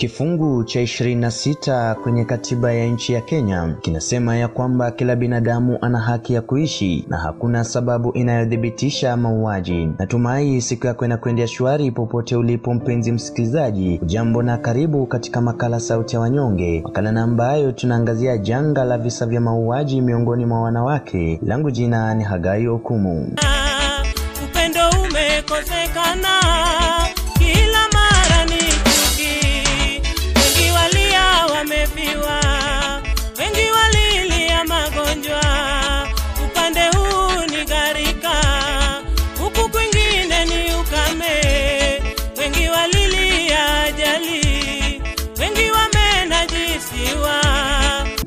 Kifungu cha 26 kwenye katiba ya nchi ya Kenya kinasema ya kwamba kila binadamu ana haki ya kuishi na hakuna sababu inayothibitisha mauaji. Natumai siku yako inakwendea shwari popote ulipo, mpenzi msikilizaji, ujambo na karibu katika makala Sauti ya Wanyonge, makala na ambayo tunaangazia janga la visa vya mauaji miongoni mwa wanawake. Langu jina ni Hagai Okumu. Upendo umekosekana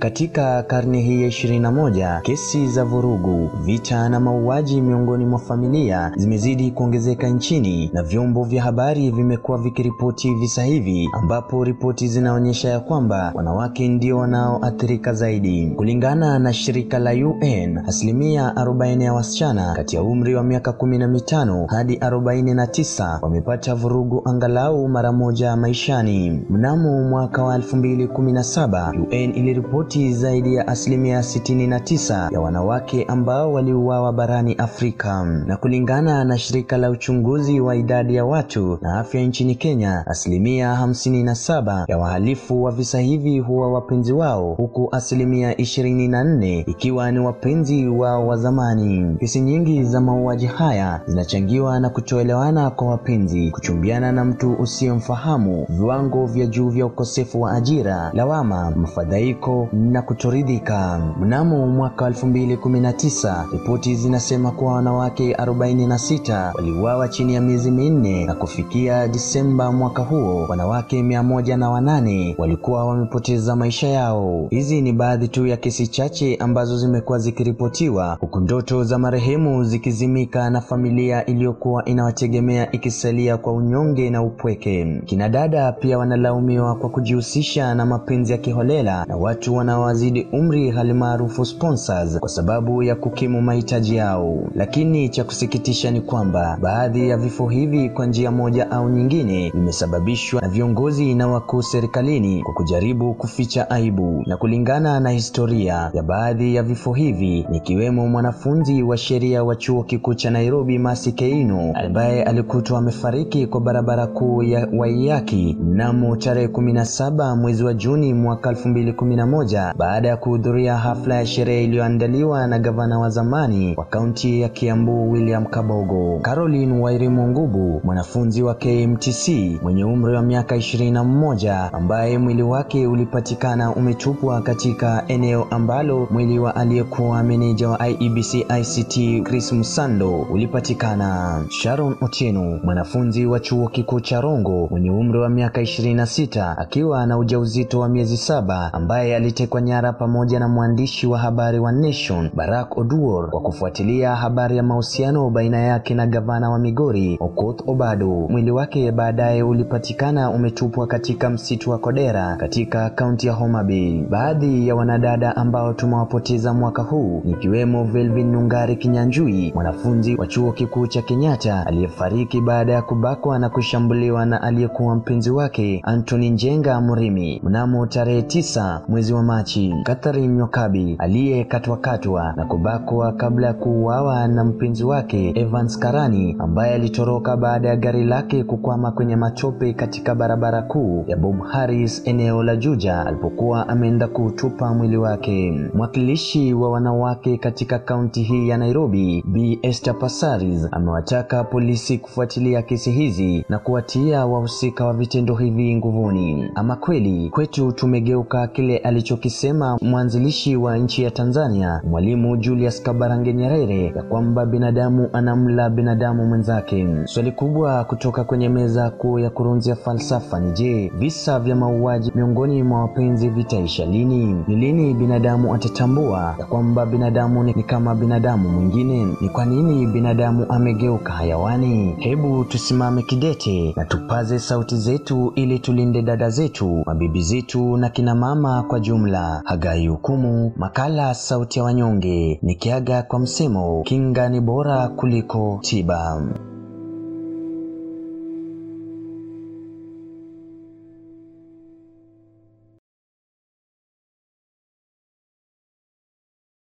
Katika karne hii ya 21, kesi za vurugu, vita na mauaji miongoni mwa familia zimezidi kuongezeka nchini na vyombo vya habari vimekuwa vikiripoti visa hivi, ambapo ripoti zinaonyesha ya kwamba wanawake ndio wanaoathirika zaidi. Kulingana na shirika la UN, asilimia 40 ya wasichana kati ya umri wa miaka 15 hadi 49 wamepata vurugu angalau mara moja maishani. Mnamo mwaka wa 2017, UN iliripoti zaidi ya asilimia 69 ya wanawake ambao waliuawa barani Afrika. Na kulingana na shirika la uchunguzi wa idadi ya watu na afya nchini Kenya, asilimia 57 ya wahalifu wa visa hivi huwa wapenzi wao, huku asilimia 24 ikiwa ni wapenzi wao wa zamani. Kesi nyingi za mauaji haya zinachangiwa na kutoelewana kwa wapenzi, kuchumbiana na mtu usiyemfahamu, viwango vya juu vya ukosefu wa ajira, lawama, mfadhaiko na kutoridhika. Mnamo mwaka 2019 ripoti zinasema kuwa wanawake 46 waliuawa chini ya miezi minne, na kufikia Disemba mwaka huo wanawake mia moja na wanane walikuwa wamepoteza maisha yao. Hizi ni baadhi tu ya kesi chache ambazo zimekuwa zikiripotiwa, huku ndoto za marehemu zikizimika na familia iliyokuwa inawategemea ikisalia kwa unyonge na upweke. Kina dada pia wanalaumiwa kwa kujihusisha na mapenzi ya kiholela na watu wanaowazidi umri, hali maarufu sponsors, kwa sababu ya kukimu mahitaji yao. Lakini cha kusikitisha ni kwamba baadhi ya vifo hivi kwa njia moja au nyingine vimesababishwa na viongozi na wakuu serikalini kwa kujaribu kuficha aibu. Na kulingana na historia ya baadhi ya vifo hivi, nikiwemo mwanafunzi wa sheria wa chuo kikuu cha Nairobi Mercy Keino ambaye alikutwa amefariki kwa barabara kuu ya Waiyaki mnamo tarehe 17 mwezi wa Juni mwaka 2011 baada ya kuhudhuria hafla ya sherehe iliyoandaliwa na gavana wa zamani wa kaunti ya Kiambu William Kabogo. Caroline Wairimu Ngubu, mwanafunzi wa KMTC mwenye umri wa miaka 21, ambaye mwili wake ulipatikana umetupwa katika eneo ambalo mwili wa aliyekuwa meneja wa IEBC ICT Chris Musando ulipatikana. Sharon Otieno, mwanafunzi wa chuo kikuu cha Rongo mwenye umri wa miaka 26, akiwa na ujauzito wa miezi saba, ambaye alitekwa nyara pamoja na mwandishi wa habari wa Nation Barack Oduor kwa kufuatilia habari ya mahusiano baina yake na gavana wa Migori Okoth Obado. Mwili wake baadaye ulipatikana umetupwa katika msitu wa Kodera katika kaunti ya Homa Bay. Baadhi ya wanadada ambao tumewapoteza mwaka huu nikiwemo Velvin Nungari Kinyanjui, mwanafunzi wa chuo kikuu cha Kenyatta aliyefariki baada ya kubakwa na kushambuliwa na aliyekuwa mpenzi wake Anthony Njenga Murimi mnamo tarehe tisa mwezi wa Machi. Catherine Nyokabi aliyekatwakatwa na kubakwa kabla ya kuuawa na mpenzi wake Evans Karani ambaye alitoroka baada ya gari lake kukwama kwenye matope katika barabara kuu ya Bob Harris eneo la Juja alipokuwa ameenda kuutupa mwili wake. Mwakilishi wa wanawake katika kaunti hii ya Nairobi, Bi Esther Passaris amewataka polisi kufuatilia kesi hizi na kuwatia wahusika wa vitendo hivi nguvuni. Ama kweli kwetu tumegeuka kile alichokisema mwanzilishi wa nchi ya Tanzania Mwalimu Julius Kabarange Nyerere ya kwamba binadamu anamla binadamu mwenzake. Swali kubwa kutoka kwenye meza kuu ya kurunzi ya falsafa ni je, visa vya mauaji miongoni mwa wapenzi vitaisha lini? Ni lini binadamu atatambua ya kwamba binadamu ni kama binadamu mwingine? Ni kwa nini binadamu amegeuka hayawani? Hebu tusimame kidete na tupaze sauti zetu ili tulinde dada zetu, mabibi zetu na kina mama kwa jumla. Hagai Hukumu, makala Sauti ya Wanyonge, nikiaga kwa msemo kinga ni bora kuliko tiba.